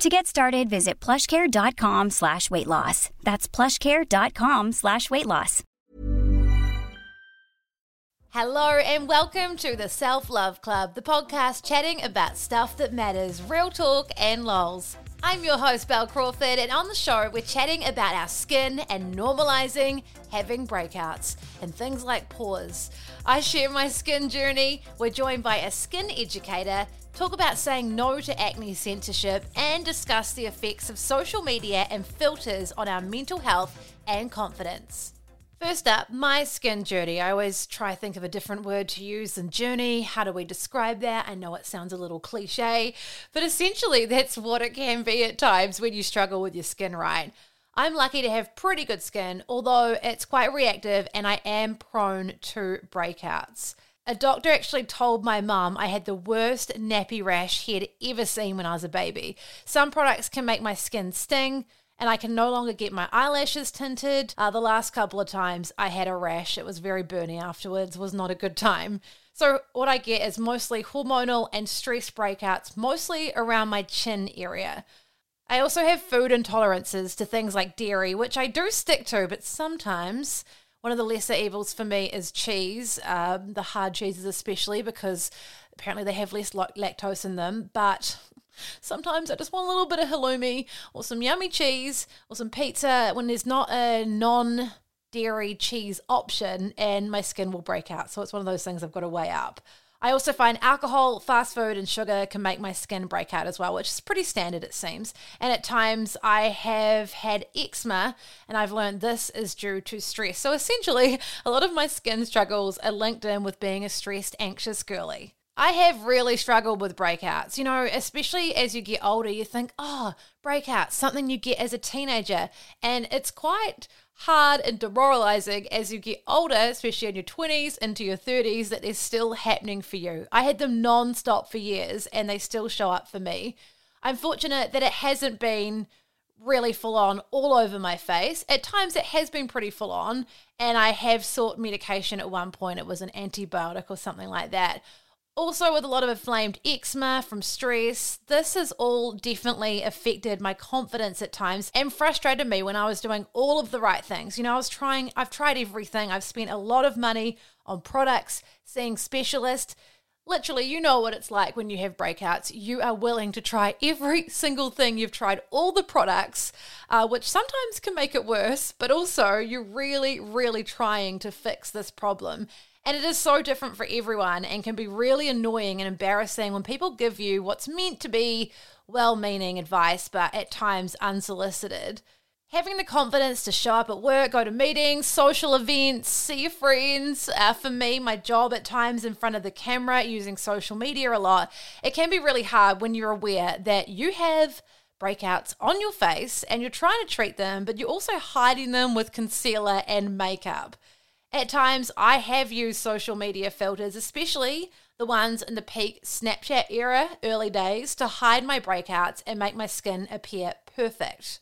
To get started, visit plushcare.com slash weight loss. That's plushcare.com slash weight loss. Hello and welcome to the Self Love Club, the podcast chatting about stuff that matters, real talk and lols. I'm your host, Bel Crawford, and on the show, we're chatting about our skin and normalizing having breakouts and things like pores. I share my skin journey. We're joined by a skin educator, talk about saying no to acne censorship, and discuss the effects of social media and filters on our mental health and confidence. First up, my skin journey. I always try to think of a different word to use than journey. How do we describe that? I know it sounds a little cliche, but essentially that's what it can be at times when you struggle with your skin, right? I'm lucky to have pretty good skin, although it's quite reactive and I am prone to breakouts. A doctor actually told my mum I had the worst nappy rash he had ever seen when I was a baby. Some products can make my skin sting, and I can no longer get my eyelashes tinted. Uh, the last couple of times I had a rash, it was very burny afterwards, was not a good time. So, what I get is mostly hormonal and stress breakouts, mostly around my chin area. I also have food intolerances to things like dairy, which I do stick to, but sometimes one of the lesser evils for me is cheese, um, the hard cheeses especially, because apparently they have less lactose in them. But Sometimes I just want a little bit of halloumi or some yummy cheese or some pizza when there's not a non dairy cheese option and my skin will break out. So it's one of those things I've got to weigh up. I also find alcohol, fast food, and sugar can make my skin break out as well, which is pretty standard, it seems. And at times I have had eczema, and I've learned this is due to stress. So essentially, a lot of my skin struggles are linked in with being a stressed, anxious girly. I have really struggled with breakouts. You know, especially as you get older, you think, oh, breakouts, something you get as a teenager. And it's quite hard and demoralizing as you get older, especially in your 20s into your 30s, that they're still happening for you. I had them non stop for years and they still show up for me. I'm fortunate that it hasn't been really full on all over my face. At times it has been pretty full on, and I have sought medication at one point. It was an antibiotic or something like that. Also, with a lot of inflamed eczema from stress, this has all definitely affected my confidence at times and frustrated me when I was doing all of the right things. You know, I was trying, I've tried everything, I've spent a lot of money on products, seeing specialists. Literally, you know what it's like when you have breakouts. You are willing to try every single thing. You've tried all the products, uh, which sometimes can make it worse, but also you're really, really trying to fix this problem. And it is so different for everyone and can be really annoying and embarrassing when people give you what's meant to be well meaning advice, but at times unsolicited. Having the confidence to show up at work, go to meetings, social events, see your friends. Uh, for me, my job at times in front of the camera, using social media a lot, it can be really hard when you're aware that you have breakouts on your face and you're trying to treat them, but you're also hiding them with concealer and makeup. At times, I have used social media filters, especially the ones in the peak Snapchat era, early days, to hide my breakouts and make my skin appear perfect.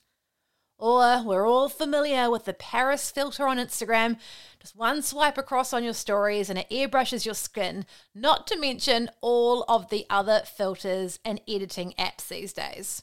Or we're all familiar with the Paris filter on Instagram. Just one swipe across on your stories and it airbrushes your skin, not to mention all of the other filters and editing apps these days.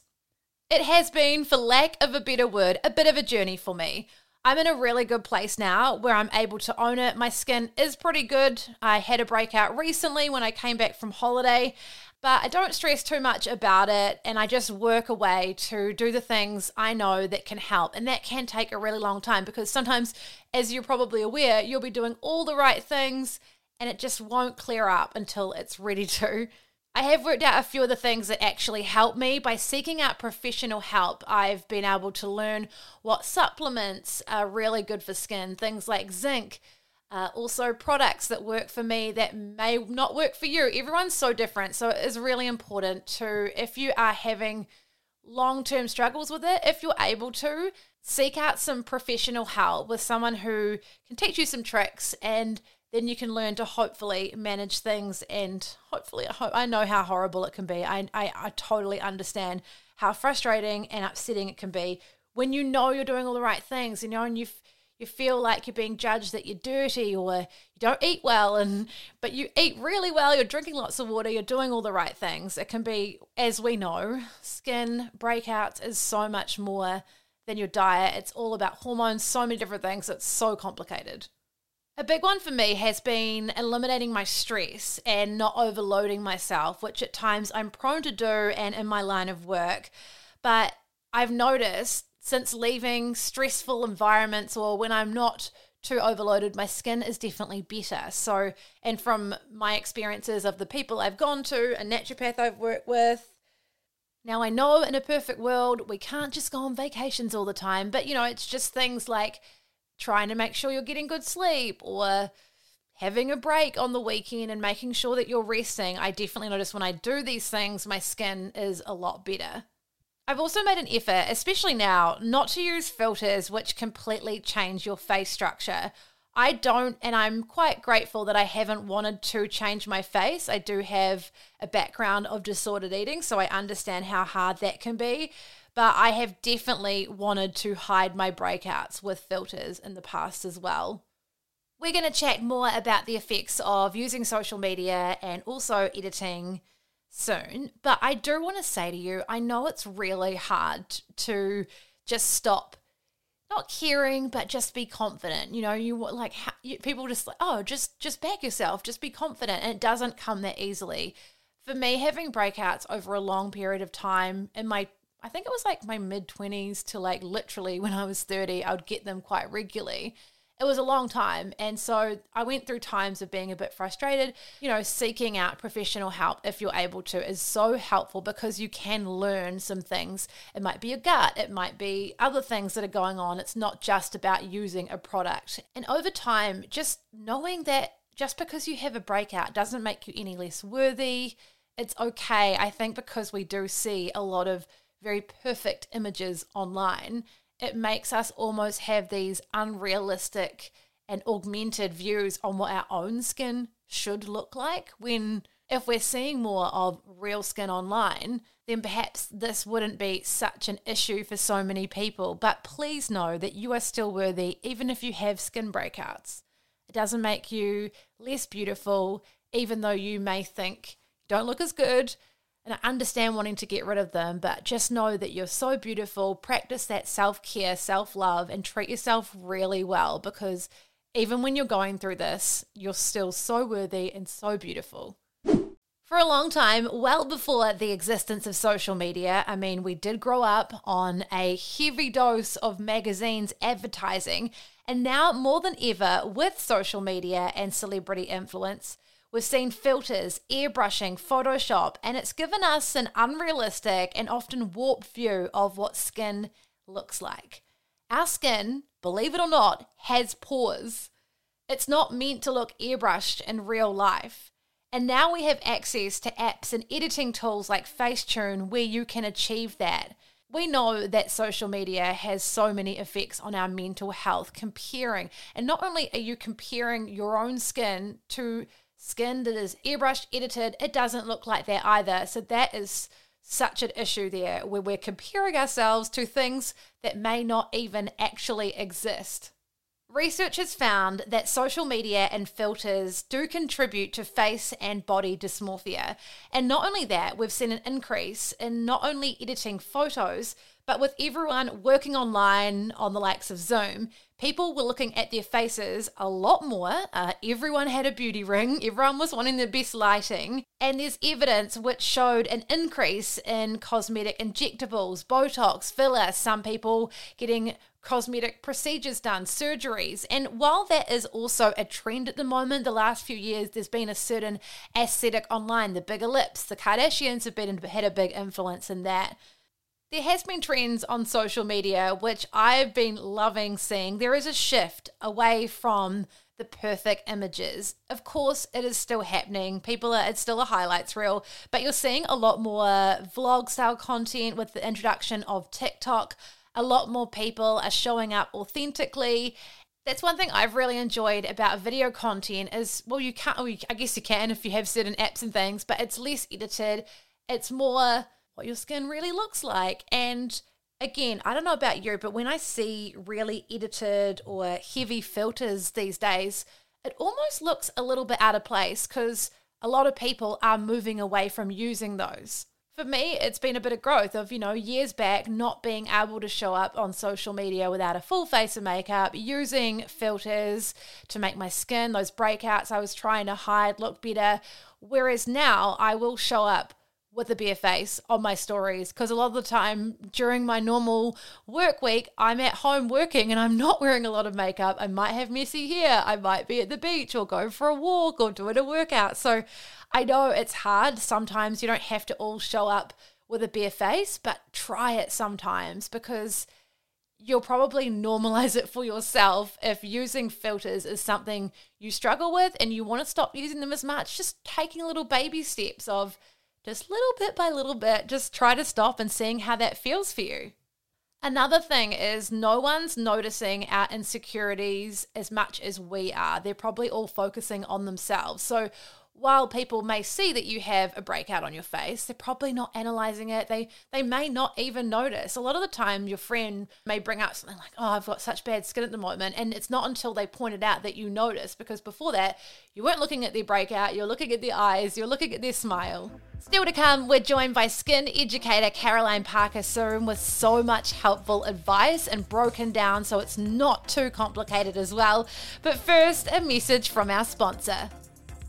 It has been, for lack of a better word, a bit of a journey for me. I'm in a really good place now where I'm able to own it. My skin is pretty good. I had a breakout recently when I came back from holiday, but I don't stress too much about it and I just work away to do the things I know that can help. And that can take a really long time because sometimes, as you're probably aware, you'll be doing all the right things and it just won't clear up until it's ready to. I have worked out a few of the things that actually help me. By seeking out professional help, I've been able to learn what supplements are really good for skin, things like zinc. Uh, also, products that work for me that may not work for you. Everyone's so different. So, it is really important to, if you are having long term struggles with it, if you're able to, seek out some professional help with someone who can teach you some tricks and then you can learn to hopefully manage things and hopefully I, hope, I know how horrible it can be. I, I, I totally understand how frustrating and upsetting it can be when you know you're doing all the right things, you know, and you you feel like you're being judged that you're dirty or you don't eat well and but you eat really well you're drinking lots of water you're doing all the right things. It can be as we know skin breakouts is so much more than your diet. It's all about hormones so many different things. It's so complicated a big one for me has been eliminating my stress and not overloading myself which at times i'm prone to do and in my line of work but i've noticed since leaving stressful environments or when I'm not too overloaded, my skin is definitely better. So, and from my experiences of the people I've gone to, a naturopath I've worked with, now I know in a perfect world we can't just go on vacations all the time, but you know, it's just things like trying to make sure you're getting good sleep or having a break on the weekend and making sure that you're resting. I definitely notice when I do these things, my skin is a lot better. I've also made an effort, especially now, not to use filters which completely change your face structure. I don't, and I'm quite grateful that I haven't wanted to change my face. I do have a background of disordered eating, so I understand how hard that can be. But I have definitely wanted to hide my breakouts with filters in the past as well. We're going to chat more about the effects of using social media and also editing soon. But I do want to say to you, I know it's really hard to just stop not caring but just be confident you know you like you, people just like oh just just back yourself just be confident and it doesn't come that easily for me having breakouts over a long period of time in my i think it was like my mid 20s to like literally when i was 30 i would get them quite regularly it was a long time. And so I went through times of being a bit frustrated. You know, seeking out professional help if you're able to is so helpful because you can learn some things. It might be your gut, it might be other things that are going on. It's not just about using a product. And over time, just knowing that just because you have a breakout doesn't make you any less worthy. It's okay. I think because we do see a lot of very perfect images online it makes us almost have these unrealistic and augmented views on what our own skin should look like when if we're seeing more of real skin online, then perhaps this wouldn't be such an issue for so many people. But please know that you are still worthy, even if you have skin breakouts. It doesn't make you less beautiful, even though you may think don't look as good, and I understand wanting to get rid of them, but just know that you're so beautiful. Practice that self care, self love, and treat yourself really well because even when you're going through this, you're still so worthy and so beautiful. For a long time, well before the existence of social media, I mean, we did grow up on a heavy dose of magazines advertising, and now more than ever, with social media and celebrity influence, We've seen filters, airbrushing, Photoshop, and it's given us an unrealistic and often warped view of what skin looks like. Our skin, believe it or not, has pores. It's not meant to look airbrushed in real life. And now we have access to apps and editing tools like Facetune where you can achieve that. We know that social media has so many effects on our mental health, comparing. And not only are you comparing your own skin to skin that is airbrushed, edited, it doesn't look like that either. So that is such an issue there where we're comparing ourselves to things that may not even actually exist. Research has found that social media and filters do contribute to face and body dysmorphia. And not only that, we've seen an increase in not only editing photos, but with everyone working online on the likes of Zoom, people were looking at their faces a lot more. Uh, everyone had a beauty ring, everyone was wanting the best lighting, and there's evidence which showed an increase in cosmetic injectables, Botox, filler, some people getting cosmetic procedures done, surgeries. And while that is also a trend at the moment, the last few years there's been a certain aesthetic online, the bigger lips, the Kardashians have been had a big influence in that. There has been trends on social media which I've been loving seeing. There is a shift away from the perfect images. Of course, it is still happening. People are it's still a highlights reel, but you're seeing a lot more vlog style content with the introduction of TikTok. a lot more people are showing up authentically. That's one thing I've really enjoyed about video content is well you can't well, I guess you can if you have certain apps and things, but it's less edited. It's more what your skin really looks like and again, I don't know about you, but when I see really edited or heavy filters these days, it almost looks a little bit out of place because a lot of people are moving away from using those. For me, it's been a bit of growth of, you know, years back not being able to show up on social media without a full face of makeup, using filters to make my skin, those breakouts I was trying to hide look better. Whereas now I will show up with a bare face on my stories because a lot of the time during my normal work week, I'm at home working and I'm not wearing a lot of makeup. I might have messy hair. I might be at the beach or go for a walk or doing a workout. So I know it's hard. Sometimes you don't have to all show up with a bare face, but try it sometimes because you'll probably normalize it for yourself if using filters is something you struggle with and you want to stop using them as much. Just taking little baby steps of just little bit by little bit, just try to stop and seeing how that feels for you. Another thing is no one's noticing our insecurities as much as we are. They're probably all focusing on themselves. So while people may see that you have a breakout on your face, they're probably not analyzing it. They they may not even notice. A lot of the time your friend may bring up something like, "Oh, I've got such bad skin at the moment." And it's not until they point it out that you notice because before that, you weren't looking at their breakout, you're looking at their eyes, you're looking at their smile. Still to come, we're joined by skin educator Caroline Parker soon with so much helpful advice and broken down so it's not too complicated as well. But first, a message from our sponsor.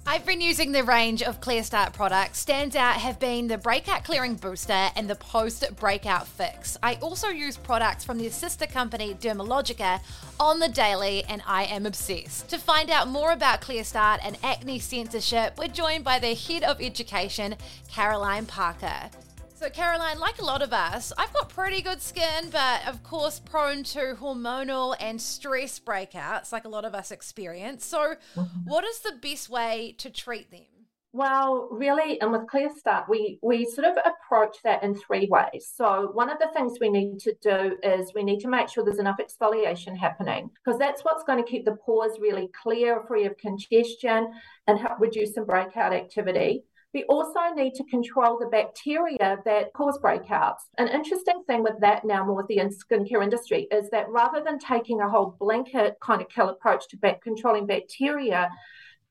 I've been using the range of ClearStart products. Stands out have been the Breakout Clearing Booster and the Post Breakout Fix. I also use products from the sister company Dermalogica on the daily, and I am obsessed. To find out more about ClearStart and acne censorship, we're joined by the head of education, Caroline Parker. So, Caroline, like a lot of us, I've got pretty good skin, but of course, prone to hormonal and stress breakouts, like a lot of us experience. So, mm-hmm. what is the best way to treat them? Well, really, and with Clear Start, we we sort of approach that in three ways. So one of the things we need to do is we need to make sure there's enough exfoliation happening because that's what's going to keep the pores really clear, free of congestion, and help reduce some breakout activity. We also need to control the bacteria that cause breakouts. An interesting thing with that now, more with the skincare industry, is that rather than taking a whole blanket kind of kill approach to back controlling bacteria,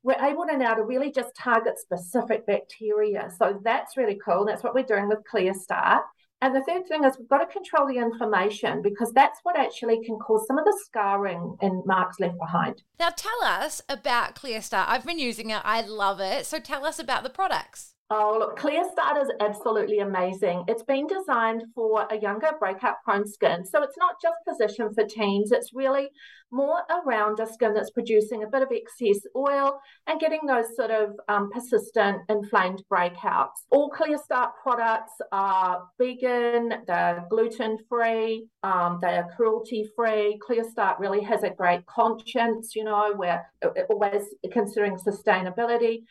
we're able to now to really just target specific bacteria. So that's really cool. That's what we're doing with Clear Start. And the third thing is we've got to control the inflammation because that's what actually can cause some of the scarring and marks left behind. Now, tell us about Clear Start. I've been using it, I love it. So, tell us about the products. Oh, look, Clear Start is absolutely amazing. It's been designed for a younger breakout prone skin. So it's not just positioned for teens, it's really more around a skin that's producing a bit of excess oil and getting those sort of um, persistent inflamed breakouts. All Clear Start products are vegan, they're gluten free, um, they are cruelty free. Clear Start really has a great conscience, you know, we're always considering sustainability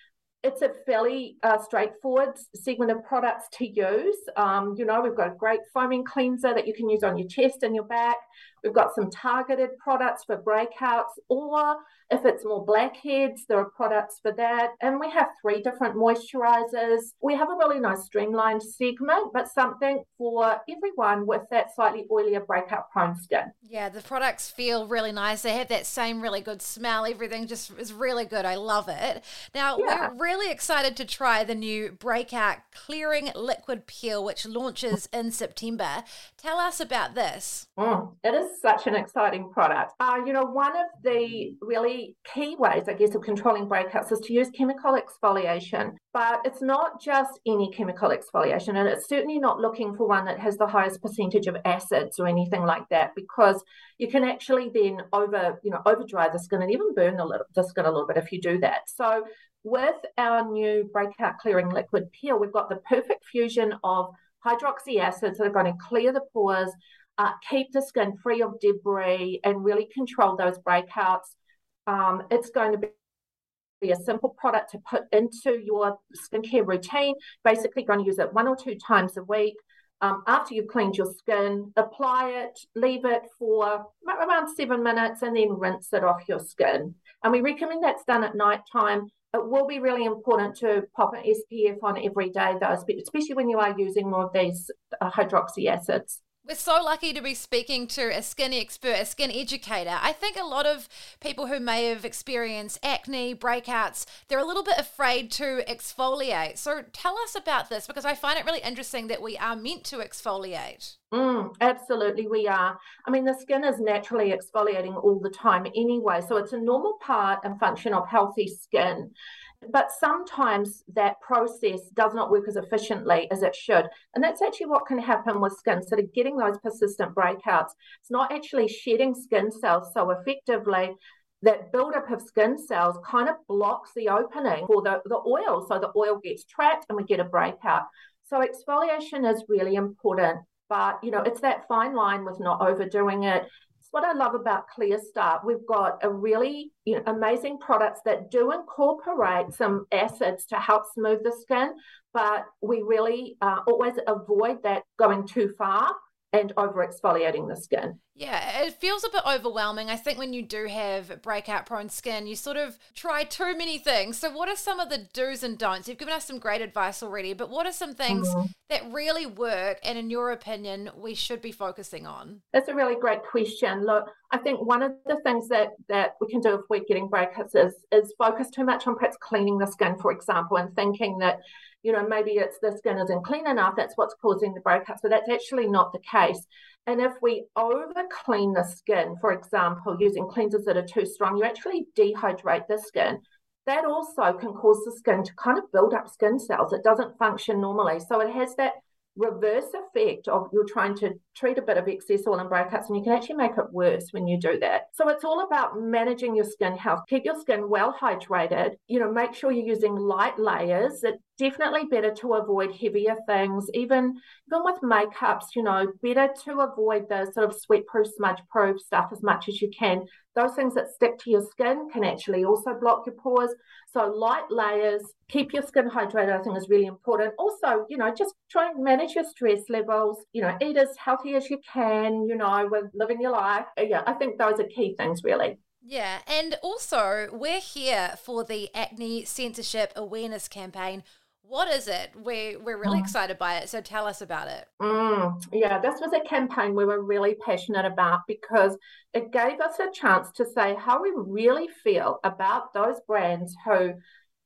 it's a fairly uh, straightforward segment of products to use. Um, you know, we've got a great foaming cleanser that you can use on your chest and your back. We've got some targeted products for breakouts, or if it's more blackheads, there are products for that. And we have three different moisturizers. We have a really nice streamlined segment, but something for everyone with that slightly oilier breakout prone skin. Yeah, the products feel really nice. They have that same really good smell. Everything just is really good. I love it. Now, yeah. we're really excited to try the new Breakout Clearing Liquid Peel, which launches in September. Tell us about this. Mm, it such an exciting product. Uh, you know, one of the really key ways, I guess, of controlling breakouts is to use chemical exfoliation. But it's not just any chemical exfoliation, and it's certainly not looking for one that has the highest percentage of acids or anything like that, because you can actually then over, you know, over dry the skin and even burn the, little, the skin a little bit if you do that. So with our new breakout clearing liquid peel, we've got the perfect fusion of hydroxy acids that are going to clear the pores uh, keep the skin free of debris and really control those breakouts. Um, it's going to be a simple product to put into your skincare routine. Basically, going to use it one or two times a week. um, after you've cleaned your skin, apply it, leave it for around seven minutes, and then rinse it off your skin. And we recommend that's done at night time. It will be really important to pop an SPF on every day, though, especially when you are using more of these uh, hydroxy acids. We're so lucky to be speaking to a skin expert, a skin educator. I think a lot of people who may have experienced acne, breakouts, they're a little bit afraid to exfoliate. So tell us about this because I find it really interesting that we are meant to exfoliate. Mm, absolutely, we are. I mean, the skin is naturally exfoliating all the time anyway. So it's a normal part and function of healthy skin. But sometimes that process does not work as efficiently as it should. And that's actually what can happen with skin. So, getting those persistent breakouts, it's not actually shedding skin cells so effectively. That buildup of skin cells kind of blocks the opening for the, the oil. So the oil gets trapped and we get a breakout. So exfoliation is really important but you know it's that fine line with not overdoing it what I love about Clear Start. We've got a really you know, amazing products that do incorporate some acids to help smooth the skin, but we really uh, always avoid that going too far and over exfoliating the skin. Yeah, it feels a bit overwhelming. I think when you do have breakout prone skin, you sort of try too many things. So, what are some of the do's and don'ts? You've given us some great advice already, but what are some things mm-hmm. that really work and, in your opinion, we should be focusing on? That's a really great question. Look, I think one of the things that, that we can do if we're getting breakouts is, is focus too much on perhaps cleaning the skin, for example, and thinking that you know, maybe it's the skin isn't clean enough, that's what's causing the breakouts. but that's actually not the case. And if we over clean the skin, for example, using cleansers that are too strong, you actually dehydrate the skin. That also can cause the skin to kind of build up skin cells. It doesn't function normally. So it has that reverse effect of you're trying to treat a bit of excess oil and breakouts, and you can actually make it worse when you do that. So it's all about managing your skin health. Keep your skin well hydrated. You know, make sure you're using light layers. It's definitely better to avoid heavier things. Even even with makeups, you know, better to avoid the sort of sweat proof, smudge proof stuff as much as you can. Those things that stick to your skin can actually also block your pores. So light layers, keep your skin hydrated, I think is really important. Also, you know, just try and manage your stress levels, you know, eat as healthy as you can, you know, with living your life. Uh, yeah, I think those are key things really. Yeah, and also we're here for the acne censorship awareness campaign what is it? We we're really mm. excited by it. So tell us about it. Mm, yeah, this was a campaign we were really passionate about because it gave us a chance to say how we really feel about those brands who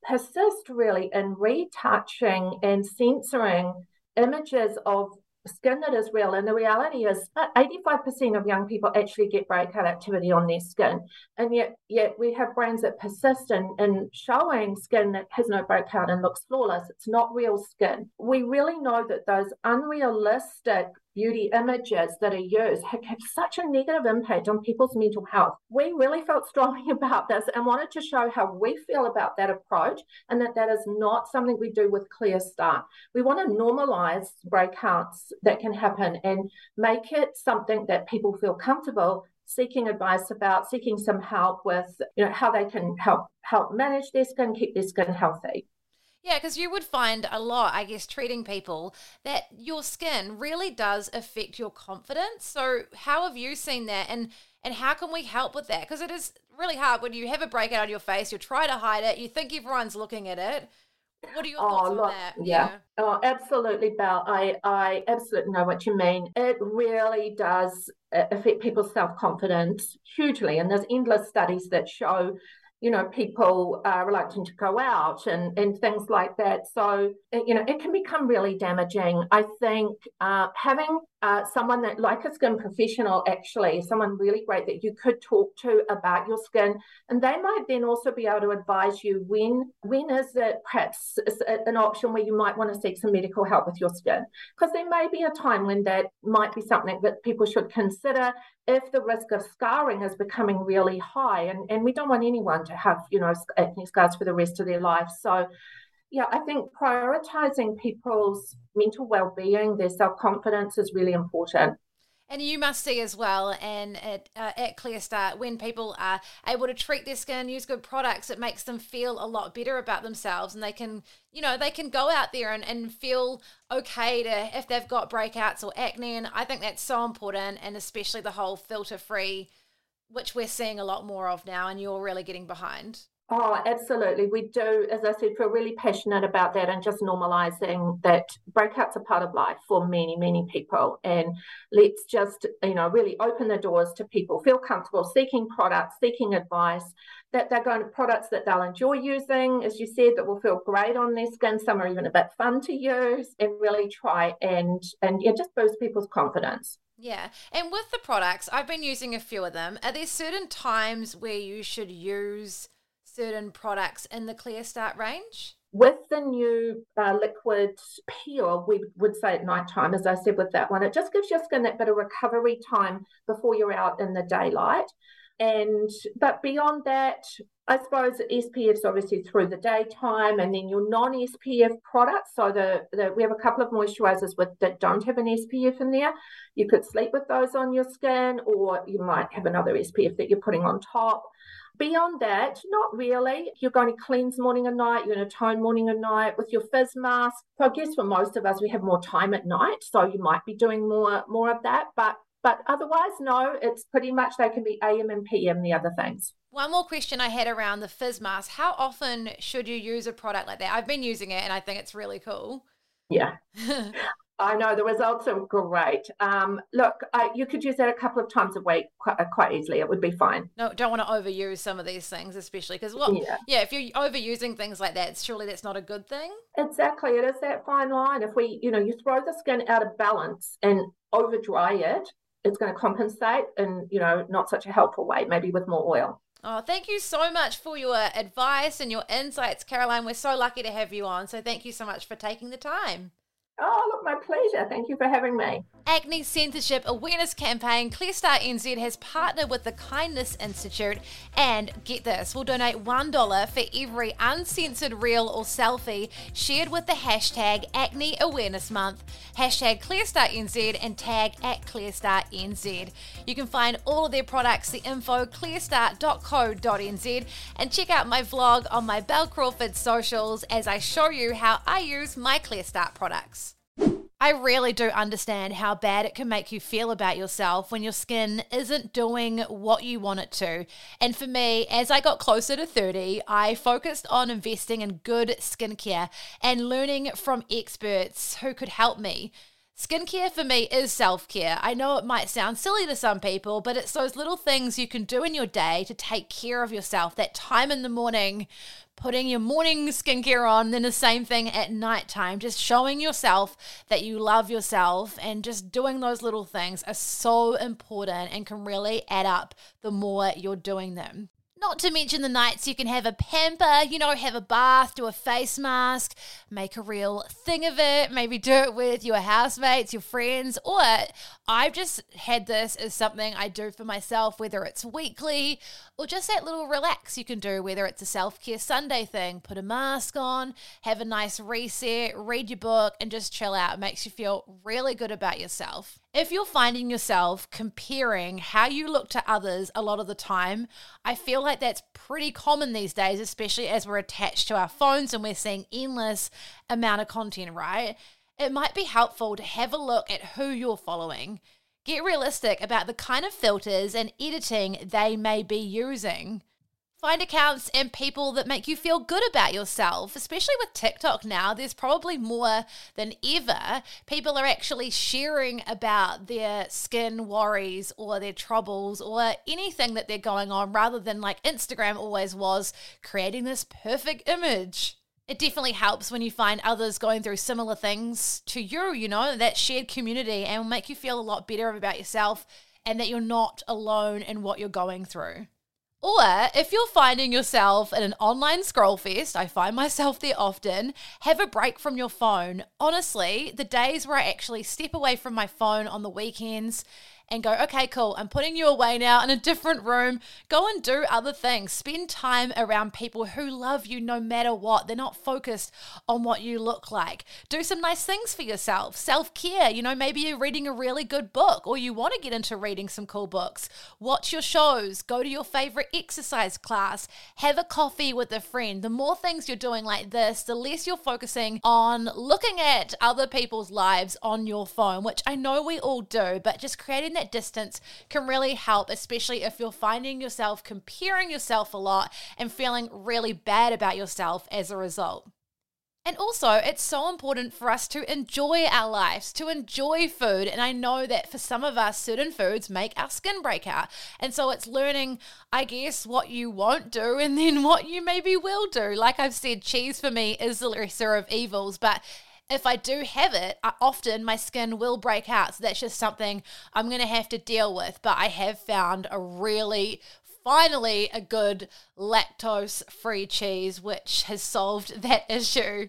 persist really in retouching and censoring images of skin that is real. And the reality is, uh, 85% of young people actually get breakout activity on their skin. And yet, yet we have brands that persist in, in showing skin that has no breakout and looks flawless. It's not real skin. We really know that those unrealistic beauty images that are used have, have such a negative impact on people's mental health. We really felt strongly about this and wanted to show how we feel about that approach and that that is not something we do with Clear Start. We want to normalize breakouts that can happen and make it something that people feel comfortable seeking advice about, seeking some help with, you know, how they can help help manage their skin, keep their skin healthy. Yeah, because you would find a lot, I guess, treating people that your skin really does affect your confidence. So, how have you seen that, and and how can we help with that? Because it is really hard when you have a breakout on your face, you try to hide it, you think everyone's looking at it. What are your thoughts oh, look, on that? Yeah. yeah. Oh, absolutely, Bel. I, I absolutely know what you mean. It really does uh, affect people's self confidence hugely. And there's endless studies that show you know, people are reluctant to go out and, and things like that. So, you know, it can become really damaging. I think uh, having uh, someone that, like a skin professional, actually, someone really great that you could talk to about your skin, and they might then also be able to advise you when when is it perhaps an option where you might want to seek some medical help with your skin, because there may be a time when that might be something that people should consider if the risk of scarring is becoming really high, and and we don't want anyone to have you know acne scars for the rest of their life, so yeah, I think prioritizing people's mental well being, their self confidence is really important. And you must see as well, and at, uh, at Clear Start, when people are able to treat their skin, use good products, it makes them feel a lot better about themselves, and they can, you know, they can go out there and, and feel okay to if they've got breakouts or acne. And I think that's so important, and especially the whole filter free, which we're seeing a lot more of now, and you're really getting behind. Oh, absolutely. We do, as I said, feel really passionate about that and just normalizing that breakouts are part of life for many, many people. And let's just, you know, really open the doors to people, feel comfortable seeking products, seeking advice, that they're going to products that they'll enjoy using, as you said, that will feel great on their skin. Some are even a bit fun to use and really try and and yeah, just boost people's confidence. Yeah. And with the products, I've been using a few of them. Are there certain times where you should use certain products in the Clear Start range? With the new uh, liquid peel, we would say at night time, as I said with that one, it just gives your skin that bit of recovery time before you're out in the daylight. And but beyond that, I suppose SPF's obviously through the daytime, and then your non-SPF products. So the, the we have a couple of moisturizers with that don't have an SPF in there. You could sleep with those on your skin, or you might have another SPF that you're putting on top. Beyond that, not really. You're going to cleanse morning and night, you're going to tone morning and night with your fizz mask. So I guess for most of us, we have more time at night, so you might be doing more more of that. But but otherwise, no, it's pretty much they can be AM and PM, the other things. One more question I had around the fizz mask. How often should you use a product like that? I've been using it and I think it's really cool. Yeah. I know the results are great. Um, look, you could use that a couple of times a week quite, uh, quite, easily. It would be fine. No, don't want to overuse some of these things, especially because well, yeah. yeah, if you're overusing things like that, surely that's not a good thing. Exactly, it is that fine line. If we, you know, you throw the skin out of balance and over dry it, it's going to compensate in, you know, not such a helpful way. Maybe with more oil. Oh, thank you so much for your advice and your insights, Caroline. We're so lucky to have you on. So thank you so much for taking the time. Oh, look, my pleasure. Thank you for having me. Acne Censorship Awareness Campaign, Clearstart NZ has partnered with the Kindness Institute and get this, we'll donate $1 for every uncensored reel or selfie shared with the hashtag Acne Awareness Month, hashtag Clearstart NZ and tag at Clearstart NZ. You can find all of their products, the info, clearstart.co.nz and check out my vlog on my Bel Crawford socials as I show you how I use my Clearstart products. I really do understand how bad it can make you feel about yourself when your skin isn't doing what you want it to. And for me, as I got closer to 30, I focused on investing in good skincare and learning from experts who could help me. Skincare for me is self care. I know it might sound silly to some people, but it's those little things you can do in your day to take care of yourself. That time in the morning, putting your morning skincare on, then the same thing at nighttime. Just showing yourself that you love yourself and just doing those little things are so important and can really add up the more you're doing them. Not to mention the nights you can have a pamper, you know, have a bath, do a face mask, make a real thing of it, maybe do it with your housemates, your friends, or I've just had this as something I do for myself, whether it's weekly or just that little relax you can do, whether it's a self care Sunday thing, put a mask on, have a nice reset, read your book, and just chill out. It makes you feel really good about yourself. If you're finding yourself comparing how you look to others a lot of the time, I feel like that's pretty common these days, especially as we're attached to our phones and we're seeing endless amount of content, right? It might be helpful to have a look at who you're following. Get realistic about the kind of filters and editing they may be using. Find accounts and people that make you feel good about yourself, especially with TikTok now. There's probably more than ever. People are actually sharing about their skin worries or their troubles or anything that they're going on rather than like Instagram always was creating this perfect image. It definitely helps when you find others going through similar things to you, you know, that shared community and will make you feel a lot better about yourself and that you're not alone in what you're going through. Or if you're finding yourself in an online scroll fest, I find myself there often, have a break from your phone. Honestly, the days where I actually step away from my phone on the weekends and go, okay, cool, I'm putting you away now in a different room. Go and do other things. Spend time around people who love you no matter what. They're not focused on what you look like. Do some nice things for yourself. Self care. You know, maybe you're reading a really good book or you want to get into reading some cool books. Watch your shows. Go to your favorite exercise class. Have a coffee with a friend. The more things you're doing like this, the less you're focusing on looking at other people's lives on your phone, which I know we all do, but just creating that distance can really help, especially if you're finding yourself comparing yourself a lot and feeling really bad about yourself as a result. And also, it's so important for us to enjoy our lives, to enjoy food. And I know that for some of us, certain foods make our skin break out. And so it's learning, I guess, what you won't do and then what you maybe will do. Like I've said, cheese for me is the lesser of evils, but if I do have it, I, often my skin will break out. So that's just something I'm going to have to deal with. But I have found a really finally a good lactose free cheese, which has solved that issue.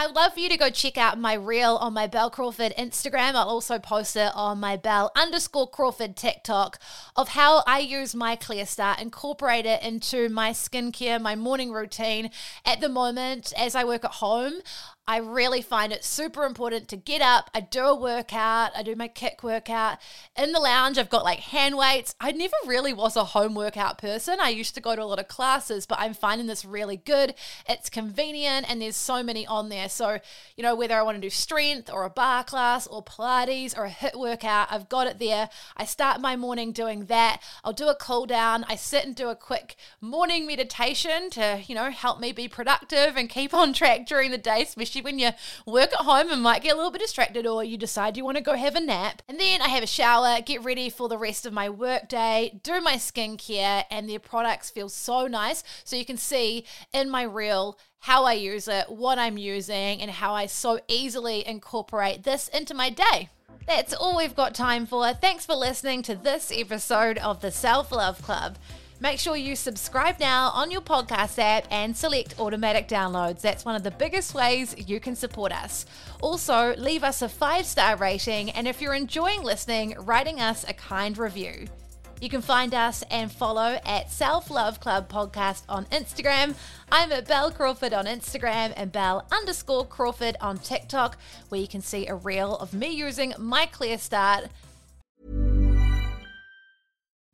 I'd love for you to go check out my reel on my Bel Crawford Instagram. I'll also post it on my Bel underscore Crawford TikTok of how I use my Clear Start, incorporate it into my skincare, my morning routine. At the moment, as I work at home, I really find it super important to get up. I do a workout, I do my KIC workout. In the lounge, I've got like hand weights. I never really was a home workout person. I used to go to a lot of classes, but I'm finding this really good. It's convenient and there's so many on there. So, you know, whether I want to do strength or a barre class or Pilates or a HIIT workout, I've got it there. I start my morning doing that. I'll do a cool down. I sit and do a quick morning meditation to, you know, help me be productive and keep on track during the day, especially especially when you work at home and might get a little bit distracted or you decide you want to go have a nap. And then I have a shower, get ready for the rest of my work day, do my skincare, and their products feel so nice. So you can see in my reel how I use it, what I'm using, and how I so easily incorporate this into my day. That's all we've got time for. Thanks for listening to this episode of the Self Love Club. Make sure you subscribe now on your podcast app and select automatic downloads. That's one of the biggest ways you can support us. Also, leave us a five star rating, and if you're enjoying listening, writing us a kind review. You can find us and follow at Self Love Club Podcast on Instagram. I'm at Bel Crawford on Instagram and Bel underscore Crawford on TikTok, where you can see a reel of me using my Clear Start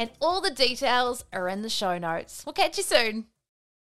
And all the details are in the show notes. We'll catch you soon.